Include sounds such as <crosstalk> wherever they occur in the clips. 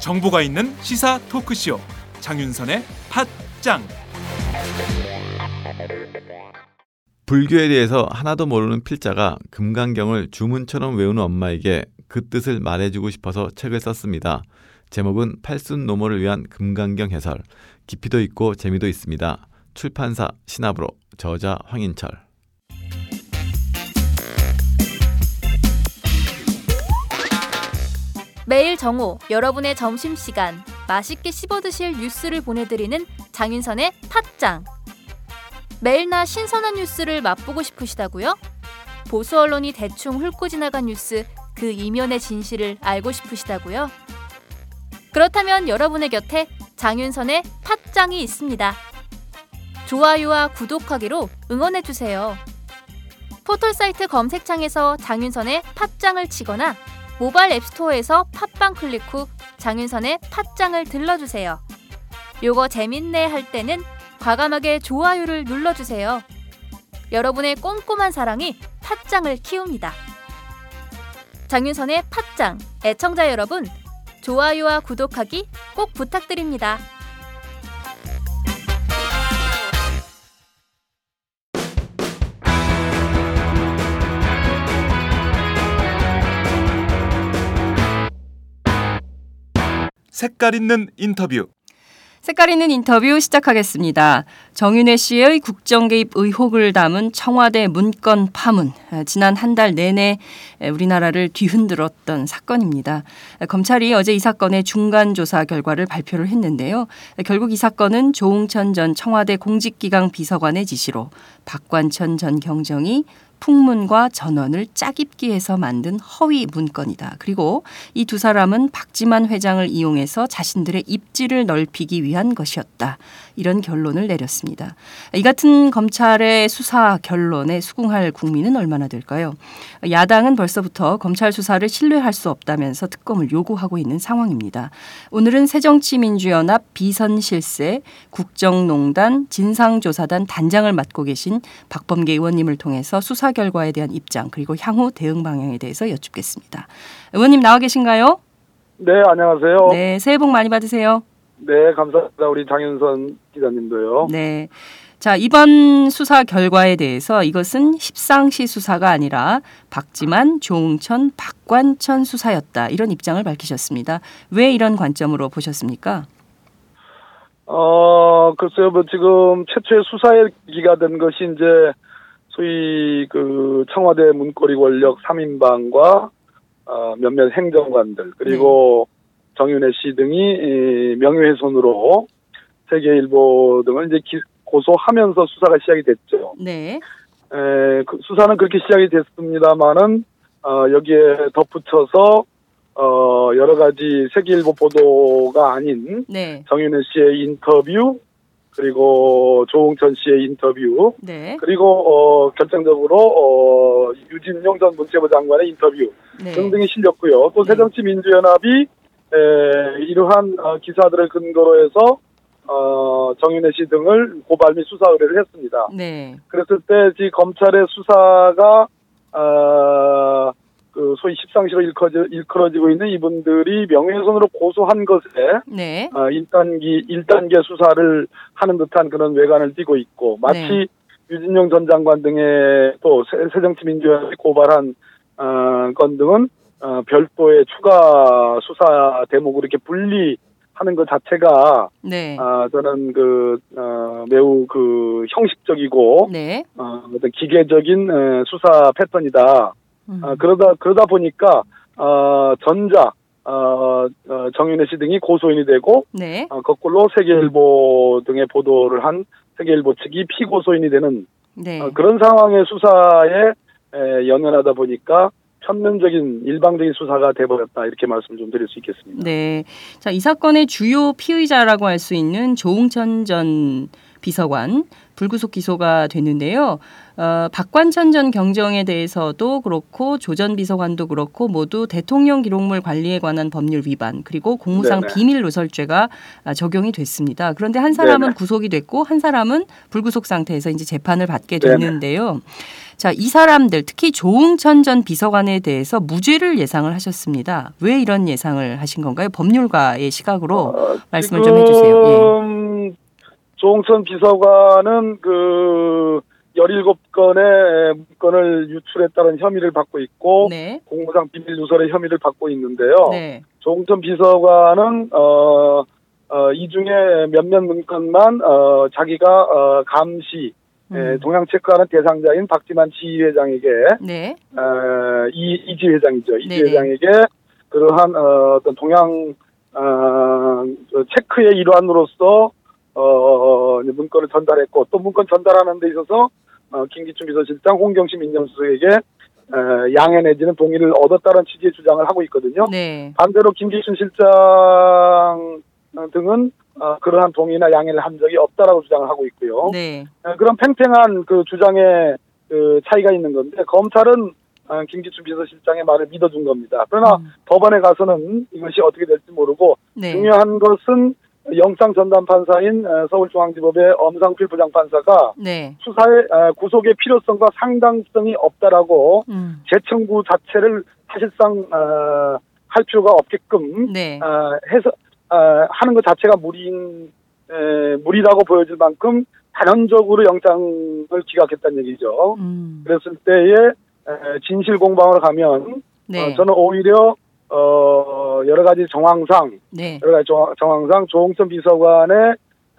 정보가 있는 시사 토크쇼 장윤선의 팟짱 불교에 대해서 하나도 모르는 필자가 금강경을 주문처럼 외우는 엄마에게 그 뜻을 말해주고 싶어서 책을 썼습니다. 제목은 팔순 노모를 위한 금강경 해설. 깊이도 있고 재미도 있습니다. 출판사 신압으로 저자 황인철. 매일 정오 여러분의 점심 시간 맛있게 씹어 드실 뉴스를 보내드리는 장윤선의 팟짱 매일나 신선한 뉴스를 맛보고 싶으시다고요? 보수 언론이 대충 훑고 지나간 뉴스 그 이면의 진실을 알고 싶으시다고요? 그렇다면 여러분의 곁에 장윤선의 팟짱이 있습니다. 좋아요와 구독하기로 응원해주세요. 포털사이트 검색창에서 장윤선의 팟짱을 치거나 모바일 앱스토어에서 팟빵 클릭 후 장윤선의 팟짱을 들러주세요. 요거 재밌네 할 때는 과감하게 좋아요를 눌러주세요. 여러분의 꼼꼼한 사랑이 팟짱을 키웁니다. 장윤선의 팟짱 애청자 여러분 좋아요와 구독하기 꼭 부탁드립니다. 색깔 있는 인터뷰 색깔 있는 인터뷰 시작하겠습니다. 정윤혜 씨의 국정 개입 의혹을 담은 청와대 문건 파문. 지난 한 달 내내 우리나라를 뒤흔들었던 사건입니다. 검찰이 어제 이 사건의 중간 조사 결과를 발표를 했는데요. 결국 이 사건은 조홍천 전 청와대 공직기강 비서관의 지시로 박관천 전 경정이 풍문과 전원을 짜깁기 해서 만든 허위 문건이다. 그리고 이 두 사람은 박지만 회장을 이용해서 자신들의 입지를 넓히기 위한 것이었다. 이런 결론을 내렸습니다. 이 같은 검찰의 수사 결론에 수긍할 국민은 얼마나 될까요? 야당은 벌써부터 검찰 수사를 신뢰할 수 없다면서 특검을 요구하고 있는 상황입니다. 오늘은 새정치민주연합 비선실세 국정농단 진상조사단 단장을 맡고 계신 박범계 의원님을 통해서 수사 결과에 대한 입장 그리고 향후 대응 방향에 대해서 여쭙겠습니다. 의원님 나와 계신가요? 네, 안녕하세요. 네, 새해 복 많이 받으세요. 네, 감사합니다. 우리 장윤선 기자님도요. 네. 자, 이번 수사 결과에 대해서 이것은 십상시 수사가 아니라 박지만, 조홍천, 박관천 수사였다. 이런 입장을 밝히셨습니다. 왜 이런 관점으로 보셨습니까? 어, 글쎄요, 뭐 지금 최초의 수사의 기가 된 것이 이제 소위 그 청와대 문고리 권력 3인방과 어, 몇몇 행정관들 그리고 네. 정윤혜 씨 등이 명예훼손으로 세계일보 등을 이제 기, 고소하면서 수사가 시작이 됐죠. 네. 에, 그 수사는 그렇게 시작이 됐습니다만은 어, 여기에 덧붙여서 어, 여러 가지 세계일보 보도가 아닌 네. 정윤혜 씨의 인터뷰 그리고 조홍천 씨의 인터뷰 네. 그리고 어, 결정적으로 어, 유진용 전 문체부 장관의 인터뷰 네. 등등이 실렸고요. 또 네. 새정치 민주연합이 에, 이러한 어, 기사들을 근거로 해서 어, 정윤혜 씨 등을 고발 및 수사 의뢰를 했습니다. 네. 그랬을 때 검찰의 수사가 어, 그 소위 십상시로 일컬어지, 일컬어 지고 있는 이분들이 명예훼손으로 고소한 것에 네. 어, 1단기 1단계 수사를 하는 듯한 그런 외관을 띠고 있고 마치 네. 유진용 전 장관 등의 또 새정치민주연합이 고발한 어, 건 등은 어, 별도의 추가 수사 대목으로 이렇게 분리하는 것 자체가 네. 아 저는 그 어, 매우 그 형식적이고 네. 어, 어떤 기계적인 에, 수사 패턴이다. 음. 아, 그러다 그러다 보니까 어, 전자 어, 어, 정윤혜 씨 등이 고소인이 되고 네. 어, 거꾸로 세계일보 등의 보도를 한 세계일보 측이 피고소인이 되는 네. 어, 그런 상황의 수사에 에, 연연하다 보니까 편면적인 일방적인 수사가 돼버렸다 이렇게 말씀 좀 드릴 수 있겠습니다. 네. 자, 이 사건의 주요 피의자라고 할 수 있는 조홍천 전 비서관 불구속 기소가 됐는데요. 어, 박관천 전 경정에 대해서도 그렇고 조전 비서관도 그렇고 모두 대통령 기록물 관리에 관한 법률 위반 그리고 공무상 네네. 비밀 누설죄가 아, 적용이 됐습니다. 그런데 한 사람은 네네. 구속이 됐고 한 사람은 불구속 상태에서 이제 재판을 받게. 됐는데요. 자, 이 사람들 특히 조응천 전 비서관에 대해서 무죄를 예상을 하셨습니다. 왜 이런 예상을 하신 건가요? 법률가의 시각으로 어, 말씀을 좀 해주세요. 예. 조홍천 비서관은 그 17건의 문건을 유출했다는 혐의를 받고 있고 네. 공무상 비밀 누설의 혐의를 받고 있는데요. 네. 조홍천 비서관은 어, 어, 이 중에 몇몇 문건만 어, 자기가 어, 감시 에, 음. 동향 체크하는 대상자인 박지만 지휘회장에게 네. 어, 이 이지 회장이죠. 이지 네네. 회장에게 그러한 어, 어떤 동향 어, 저 체크의 일환으로서 어, 이제 문건을 전달했고 또 문건 전달하는 데 있어서 어, 김기춘 비서실장, 홍경심 민정수석에게 어, 양해 내지는 동의를 얻었다는 취지의 주장을 하고 있거든요. 네. 반대로 김기춘 실장 등은 어, 그러한 동의나 양해를 한 적이 없다라고 주장을 하고 있고요. 네. 어, 그런 팽팽한 그 주장의 그 차이가 있는 건데 검찰은 어, 김기춘 비서실장의 말을 믿어준 겁니다. 그러나 음. 법원에 가서는 이것이 어떻게 될지 모르고 네. 중요한 것은 영장 전담 판사인 어, 서울중앙지법의 엄상필 부장판사가 네. 수사의 어, 구속의 필요성과 상당성이 없다라고 음. 재청구 자체를 사실상 어, 할 필요가 없게끔 네. 어, 해서 어, 하는 것 자체가 무리인 에, 무리라고 보여질 만큼 단언적으로 영장을 기각했다는 얘기죠. 음. 그랬을 때에 에, 진실 공방으로 가면 네. 어, 저는 오히려 어, 여러 가지 정황상 네. 여러 가지 정- 정황상 조홍천 비서관의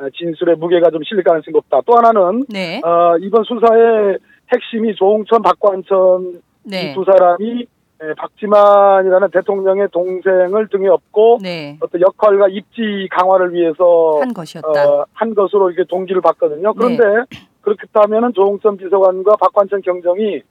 에, 진술의 무게가 좀 실릴 가능성이 높다. 또 하나는 네. 어, 이번 수사의 핵심이 조홍천, 박관천 네. 이두 사람이 에, 박지만이라는 대통령의 동생을 등에 업고 네. 어떤 역할과 입지 강화를 위해서 한 것이었다. 어, 한 것으로 이렇게 동기를 받거든요. 그런데 그렇다면은 조홍천 비서관과 박관천 경정이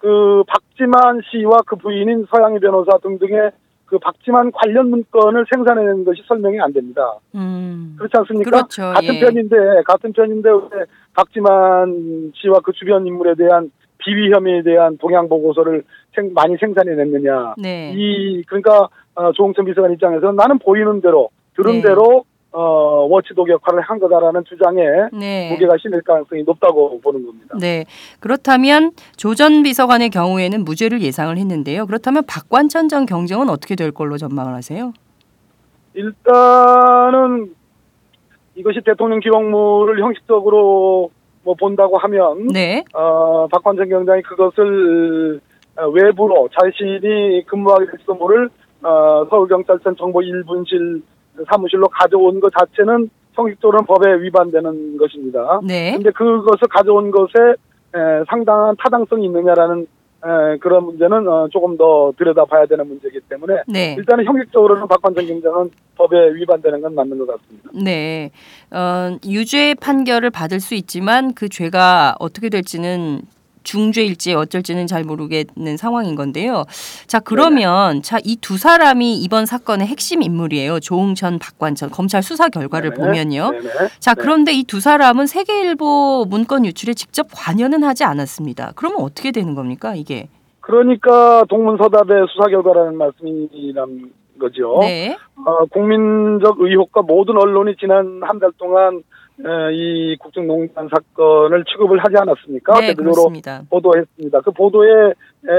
그 박지만 씨와 그 부인인 서양희 변호사 등등의 그 박지만 관련 문건을 생산해낸 것이 설명이 안 됩니다. 음. 그렇지 않습니까? 그렇죠. 같은 예. 편인데 같은 편인데 왜 박지만 씨와 그 주변 인물에 대한 비위 혐의에 대한 동향 보고서를 생- 많이 생산해냈느냐? 네. 이 그러니까 어, 조홍천 비서관 입장에서는 나는 보이는 대로 들은 네. 대로 어, 워치독 역할을 한 거다라는 주장에 네. 무게가 실릴 가능성이 높다고 보는 겁니다. 네. 그렇다면 조전 비서관의 경우에는 무죄를 예상을 했는데요. 그렇다면 박관천 전 경정은 어떻게 될 걸로 전망을 하세요? 일단은 이것이 대통령 기록물을 형식적으로 뭐 본다고 하면 네. 어, 박관천 경장이 그것을 어, 외부로 자신이 근무하게 될지도 모를 어, 서울경찰청 정보 1분실 사무실로 가져온 것 자체는 형식적으로는 법에 위반되는 것입니다. 네. 근데 그것을 가져온 것에 에, 상당한 타당성이 있느냐라는 에, 그런 문제는 어, 조금 더 들여다봐야 되는 문제이기 때문에 네. 일단은 형식적으로는 박관천 경장은 법에 위반되는 건 맞는 것 같습니다. 네. 어, 유죄 판결을 받을 수 있지만 그 죄가 어떻게 될지는 중죄일지 어쩔지는 잘 모르겠는 상황인 건데요. 자, 그러면 자, 이 두 사람이 이번 사건의 핵심 인물이에요. 조응천, 박관천. 검찰 수사 결과를 네네. 보면요. 네네. 자, 네. 그런데 이 두 사람은 세계일보 문건 유출에 직접 관여는 하지 않았습니다. 그러면 어떻게 되는 겁니까, 이게? 그러니까 동문서답의 수사 결과라는 말씀이란 거죠. 네. 어, 국민적 의혹과 모든 언론이 지난 한 달 동안 에, 이 국정농단 사건을 취급을 하지 않았습니까? 네, 그렇습니다. 보도했습니다. 그 보도에 에,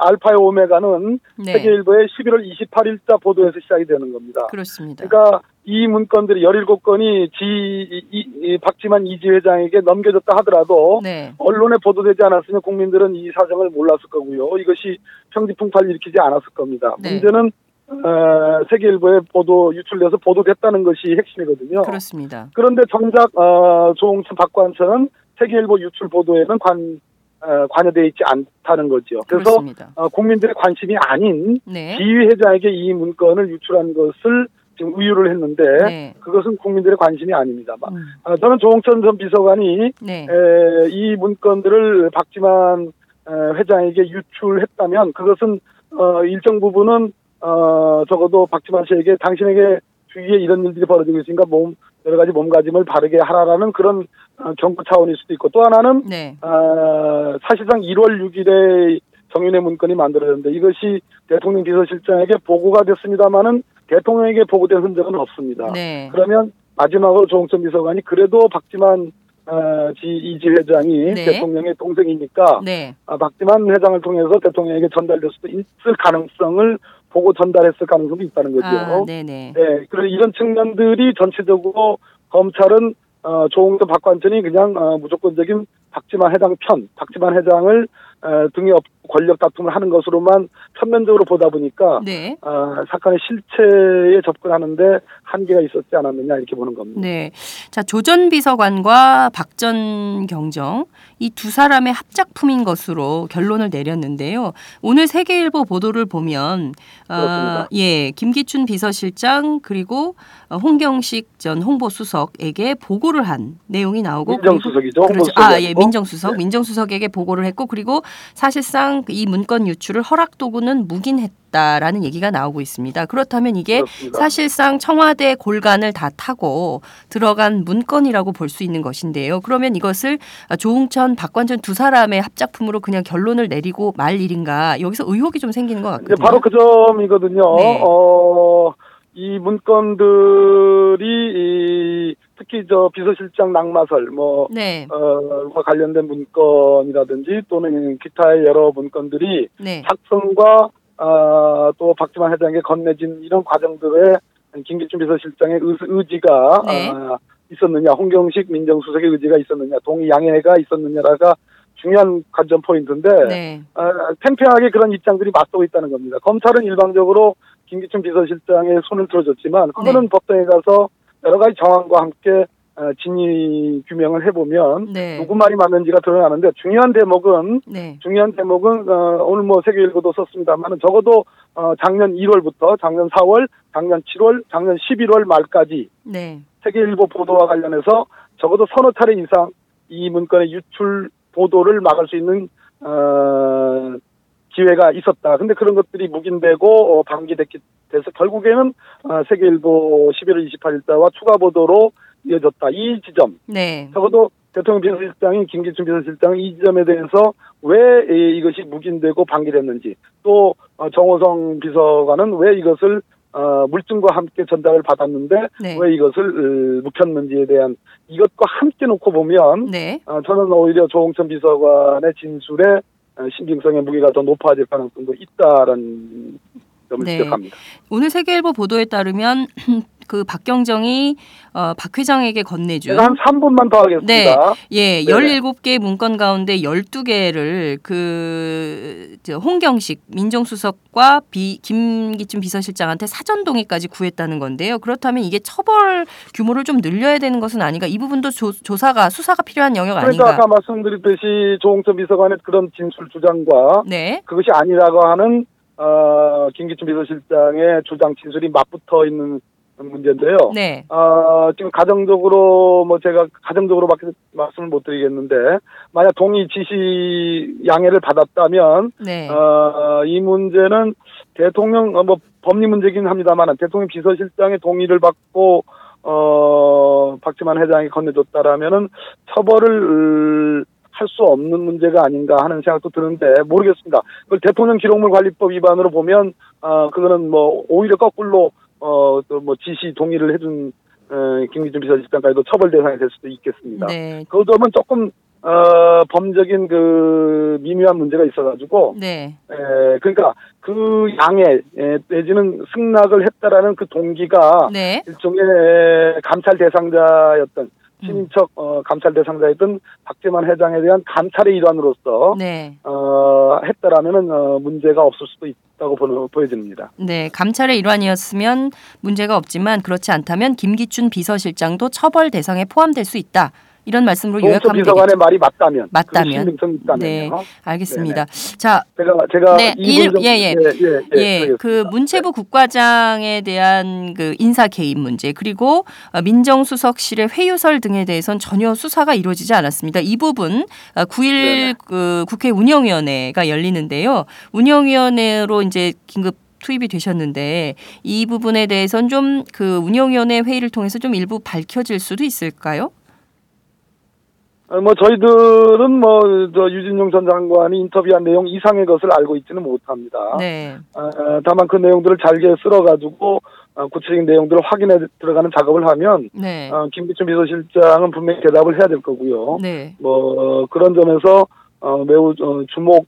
알파의 오메가는 네. 세계일보의 11월 28일자 보도에서 시작이 되는 겁니다. 그렇습니다. 그러니까 이 문건들이 17건이 지, 이, 이, 이 박지만 이지 회장에게 넘겨졌다 하더라도 네. 언론에 보도되지 않았으면 국민들은 이 사정을 몰랐을 거고요. 이것이 평지풍파를 일으키지 않았을 겁니다. 네. 문제는 어, 세계 일보에 보도 유출돼서 보도됐다는 것이 핵심이거든요. 그렇습니다. 그런데 정작 어, 조홍천 박관천은 세계 일보 유출 보도에는 관 어, 관여돼 있지 않다는 거죠. 그래서. 어, 국민들의 관심이 아닌 네. 지휘 회장에게 이 문건을 유출한 것을 지금 의유를 했는데 네. 그것은 국민들의 관심이 아닙니다. 마- 음. 어, 저는 조홍천 전 비서관이 네. 에, 이 문건들을 박지만 에, 회장에게 유출했다면 그것은 어, 일정 부분은 어, 적어도 박지만 씨에게 당신에게 주위에 이런 일들이 벌어지고 있으니까 몸 여러 가지 몸가짐을 바르게 하라라는 그런 어, 경고 차원일 수도 있고 또 하나는 네. 어, 사실상 1월 6일에 정윤회 문건이 만들어졌는데 이것이 대통령 비서실장에게 보고가 됐습니다마는 대통령에게 보고된 흔적은 없습니다. 네. 그러면 마지막으로 조홍천 비서관이 그래도 박지만 어, 지 이지 회장이 네. 대통령의 동생이니까 네. 아, 박지만 회장을 통해서 대통령에게 전달될 수도 있을 가능성을 보고 전달했을 가능성도 있다는 거죠. 아, 네네. 네, 그래서 이런 측면들이 전체적으로 검찰은 어, 조홍천 박관천이 그냥 어, 무조건적인 박지만 회장 편, 박지만 회장을 어, 등에 업고 권력 다툼을 하는 것으로만 편면적으로 보다 보니까 네. 어, 사건의 실체에 접근하는데 한계가 있었지 않았느냐 이렇게 보는 겁니다. 네. 자, 조 전 비서관과 박 전 경정 이 두 사람의 합작품인 것으로 결론을 내렸는데요. 오늘 세계일보 보도를 보면 어. 예, 김기춘 비서실장 그리고 어, 홍경식 전 홍보수석에게 보고를 한 내용이 나오고 민정수석이죠. 그렇죠. 아, 예. 민정수석. 네. 민정수석에게 보고를 했고 그리고 사실상 이 문건 유출을 허락 도구는 묵인했다라는 얘기가 나오고 있습니다. 그렇다면 이게 그렇습니다. 사실상 청와대 골간을 다 타고 들어간 문건이라고 볼 수 있는 것인데요. 그러면 이것을 조홍천, 박관전 두 사람의 합작품으로 그냥 결론을 내리고 말 일인가? 여기서 의혹이 좀 생기는 것 같거든요. 바로 그 점이거든요. 네. 어, 이 문건들이 이, 특히 저 비서실장 낙마설 뭐 네, 어, 과 관련된 문건이라든지 또는 기타의 여러 문건들이 네, 작성과 어, 또 박지만 회장에게 건네진 이런 과정들에 김기춘 비서실장의 의, 의지 가 네. 어, 있었느냐, 홍경식 민정수석의 의지가 있었느냐, 동의 양해가 있었느냐가 중요한 관전 포인트인데 네, 어, 팽팽하게 그런 입장들이 맞서고 있다는 겁니다. 검찰은 일방적으로 김기춘 비서실장의 손을 들어줬지만 그거는 네. 법정에 가서 여러 가지 정황과 함께 어, 진위 규명을 해보면 네, 누구 말이 맞는지가 드러나는데 중요한 대목은 네, 중요한 대목은 어, 오늘 뭐 세계 일보도 썼습니다만 적어도 어, 작년 1월부터 작년 4월, 작년 7월, 작년 11월 말까지 네, 세계 일보 보도와 관련해서 적어도 서너 차례 이상 이 문건의 유출 보도를 막을 수 있는 어, 기회가 있었다. 근데 그런 것들이 묵인되고 어, 방기됐기 돼서 결국에는 어, 세계일보 11월 28일자와 추가 보도로 이어졌다. 이 지점 네, 적어도 대통령 비서실장인 김기춘 비서실장은 이 지점에 대해서 왜 이- 이것이 묵인되고 방기됐는지 또 어, 정호성 비서관은 왜 이것을 어, 물증과 함께 전달을 받았는데 네. 왜 이것을 어, 묵혔는지에 대한 이것과 함께 놓고 보면 네. 어, 저는 오히려 조홍천 비서관의 진술에 어, 신빙성의 무게가 더 높아질 가능성도 있다라는 점을 네. 지적합니다. 오늘 세계일보 보도에 따르면 <clears throat> 그 박경정이 어, 박 회장에게 건네준 한 3분만 더 하겠습니다. 네. 예, 네네. 17개 문건 가운데 12개를 그 저, 홍경식 민정수석과 비, 김기춘 비서실장한테 사전 동의까지 구했다는 건데요. 그렇다면 이게 처벌 규모를 좀 늘려야 되는 것은 아닌가? 이 부분도 조, 조사가 수사가 필요한 영역 그러니까 아닌가? 아까 말씀드렸듯이 조홍천 비서관의 그런 진술 주장과 네. 그것이 아니라고 하는 어, 김기춘 비서실장의 주장 진술이 맞붙어 있는 문제인데요. 네. 어, 지금 가정적으로 뭐 제가 가정적으로밖에 말씀을 못 드리겠는데 만약 동의 지시 양해를 받았다면 네. 어, 이 문제는 대통령 어, 뭐 법리 문제긴 합니다만 대통령 비서실장의 동의를 받고 어, 박지만 회장이 건네줬다라면은 처벌을 할 수 없는 문제가 아닌가 하는 생각도 드는데 모르겠습니다. 그걸 대통령 기록물 관리법 위반으로 보면 어 그거는 뭐 오히려 거꾸로 어 또 뭐 지시 동의를 해준 어, 김기준 비서실장까지도 처벌 대상이 될 수도 있겠습니다. 네. 그 점은 조금 어 범적인 그 미묘한 문제가 있어가지고 네. 에, 그러니까 그 양해 에, 내지는 승낙을 했다라는 그 동기가 네. 일종의 감찰 대상자였던 친인척 어, 감찰 대상자였던 박재만 회장에 대한 감찰의 일환으로서 네. 어, 했다라면은 어, 문제가 없을 수도 있다고 보는, 보여집니다. 네, 감찰의 일환이었으면 문제가 없지만 그렇지 않다면 김기춘 비서실장도 처벌 대상에 포함될 수 있다. 이런 말씀으로 요약하면 비서관의 되겠죠. 말이 맞다면, 맞다면. 그. 네, 알겠습니다. 자, 제가 제가 네, 좀- 예, 예. 예, 예. 그 문체부 국과장에 대한 그 인사 개입 문제 그리고 어, 민정수석실의 회유설 등에 대해선 전혀 수사가 이루어지지 않았습니다. 이 부분 9일 네네. 그 국회 운영위원회가 열리는데요. 운영위원회로 이제 긴급 투입이 되셨는데 이 부분에 대해서는 좀그 운영위원회 회의를 통해서 좀 일부 밝혀질 수도 있을까요? 어, 뭐 저희들은 뭐 저 유진용 전 장관이 인터뷰한 내용 이상의 것을 알고 있지는 못합니다. 네. 어, 다만 그 내용들을 잘게 쓸어가지고 어, 구체적인 내용들을 확인해 들어가는 작업을 하면 네. 어, 김기춘 비서실장은 분명히 대답을 해야 될 거고요. 네. 뭐 어, 그런 점에서 어, 매우 어, 주목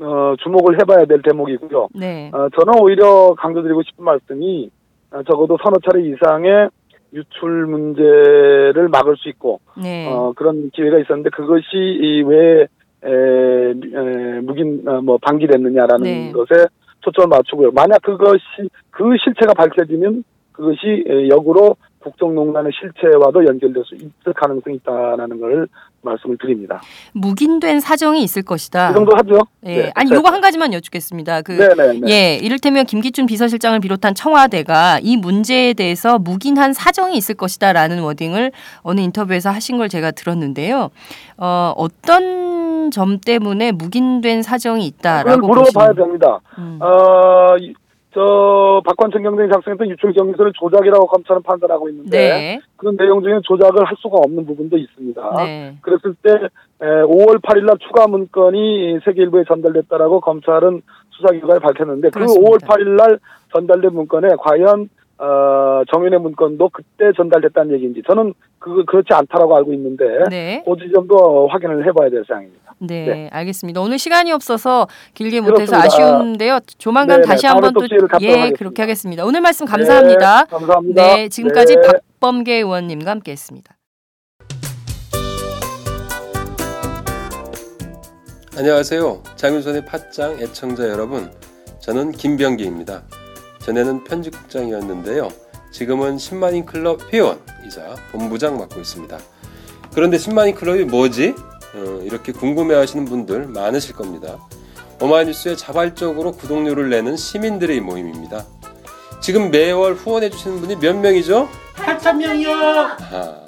어, 주목을 해봐야 될 대목이고요. 네. 어, 저는 오히려 강조드리고 싶은 말씀이 어, 적어도 서너 차례 이상의 유출 문제를 막을 수 있고 네. 어, 그런 기회가 있었는데 그것이 이왜 에, 에, 묵인 어, 뭐 방기됐느냐라는 네. 것에 초점을 맞추고요. 만약 그것이 그 실체가 밝혀지면 그것이 에, 역으로 국정농단의 실체와도 연결될 수 있을 가능성이 있다라는 걸 말씀을 드립니다. 묵인된 사정이 있을 것이다. 이 정도 하죠? 예. 아니 요거 한 가지만 여쭙겠습니다. 그 네네네. 예, 이를테면 김기춘 비서실장을 비롯한 청와대가 이 문제에 대해서 묵인한 사정이 있을 것이다라는 워딩을 어느 인터뷰에서 하신 걸 제가 들었는데요. 어, 어떤 점 때문에 묵인된 사정이 있다라고 물어봐야 됩니다. 음. 어, 이- 저 박관천 경쟁이 작성했던 유출 경위서를 조작이라고 검찰은 판단하고 있는데 네. 그런 내용 중에 조작을 할 수가 없는 부분도 있습니다. 네. 그랬을 때 에, 5월 8일 날 추가 문건이 세계일보에 전달됐다라고 검찰은 수사 결과에 밝혔는데 그 그렇습니다. 5월 8일 날 전달된 문건에 과연 어, 정윤의 문건도 그때 전달됐다는 얘기인지 저는 그 그렇지 않다라고 알고 있는데 네. 그 지점도 확인을 해봐야 될 사항입니다. 네, 네. 알겠습니다. 오늘 시간이 없어서 길게 못해서. 아쉬운데요. 조만간 네네, 다시 다음에 한번 또 예, 하겠습니다. 그렇게 하겠습니다. 오늘 말씀 감사합니다. 네, 감사합니다. 네, 지금까지 네. 박범계 의원님과 함께했습니다. 안녕하세요. 장윤선의 팟짱 애청자 여러분. 저는 김병기입니다. 전에는 편집국장이었는데요. 지금은 10만인 클럽 회원이자 본부장 맡고 있습니다. 그런데 10만인 클럽이 뭐지? 어, 이렇게 궁금해 하시는 분들 많으실 겁니다. 오마이뉴스에 자발적으로 구독료를 내는 시민들의 모임입니다. 지금 매월 후원해 주시는 분이 몇 명이죠? 8천 명이요. 아,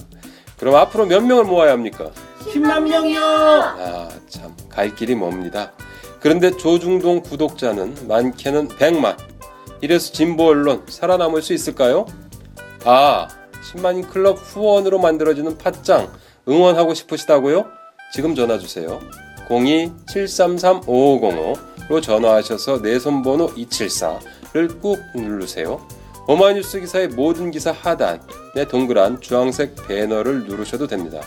그럼 앞으로 몇 명을 모아야 합니까? 10만 명이요. 아, 참, 갈 길이 멉니다. 그런데 조중동 구독자는 많게는 100만. 이래서 진보 언론 살아남을 수 있을까요? 아, 10만인 클럽 후원으로 만들어지는 팟짱 응원하고 싶으시다고요? 지금 전화 주세요. 02-733-5505로 전화하셔서 내 손번호 274를 꾹 누르세요. 오마이뉴스 기사의 모든 기사 하단에 동그란 주황색 배너를 누르셔도 됩니다.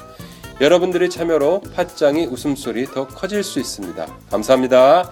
여러분들의 참여로 팟짱이 웃음소리 더 커질 수 있습니다. 감사합니다.